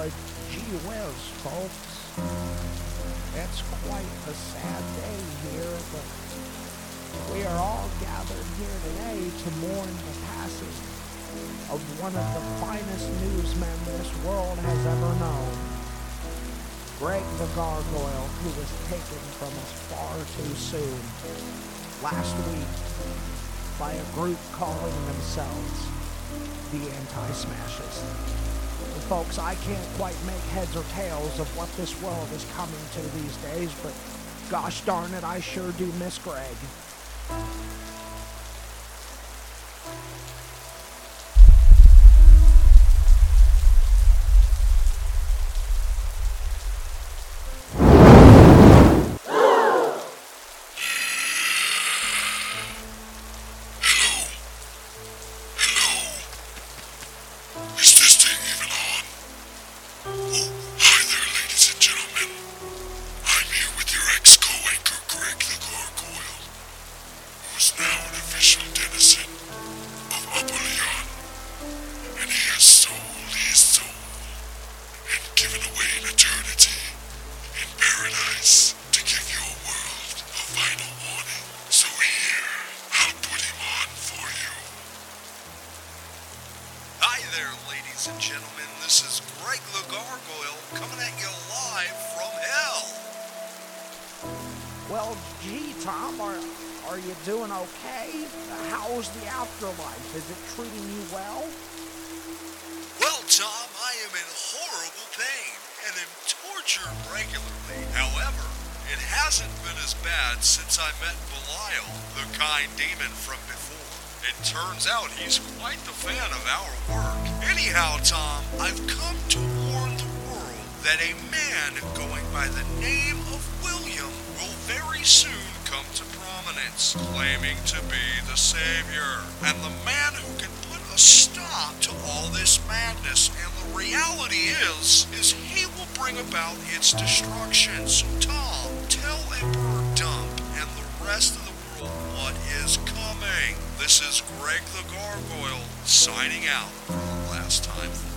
Uh, gee whiz, folks. It's quite a sad day here, but we are all gathered here today to mourn the passing of one of the finest newsmen this world has ever known. Greg the Gargoyle, who was taken from us far too soon last week by a group calling themselves the Anti-Smashes. And folks, I can't quite make heads or tails of what this world is coming to these days, but gosh darn it, I sure do miss Greg. There, ladies and gentlemen. This is Greg the Gargoyle coming at you live from hell. Well, gee, Tom, are, are you doing okay? How's the afterlife? Is it treating you well? Well, Tom, I am in horrible pain and am tortured regularly. However, it hasn't been as bad since I met Belial, the kind demon from before. It turns out he's quite the fan of our work. Anyhow, Tom, I've come to warn the world that a man going by the name of William will very soon come to prominence, claiming to be the savior, and the man who can put a stop to all this madness. And the reality is, is he will bring about its destruction. So, Tom, tell Emperor Dump and the rest of the world what is coming. This is Greg the Gargoyle signing out last time.